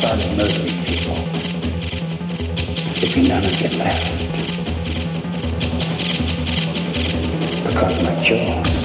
started murdering people, there'd be none of you left. Because my jaw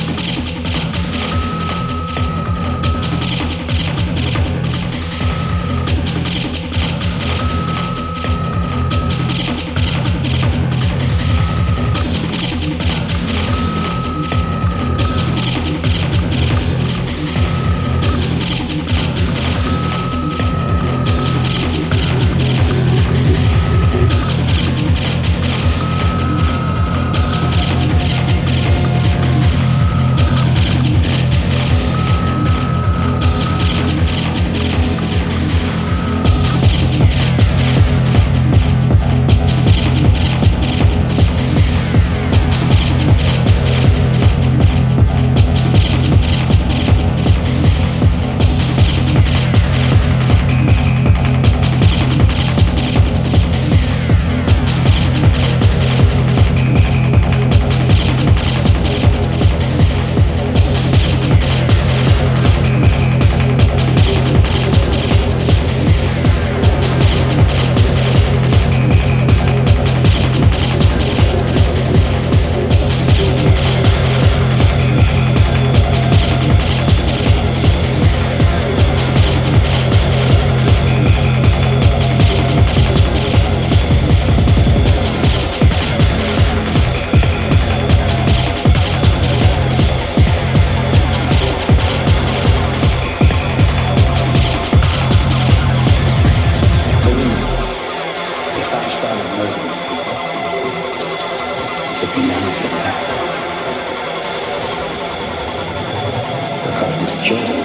The fight is just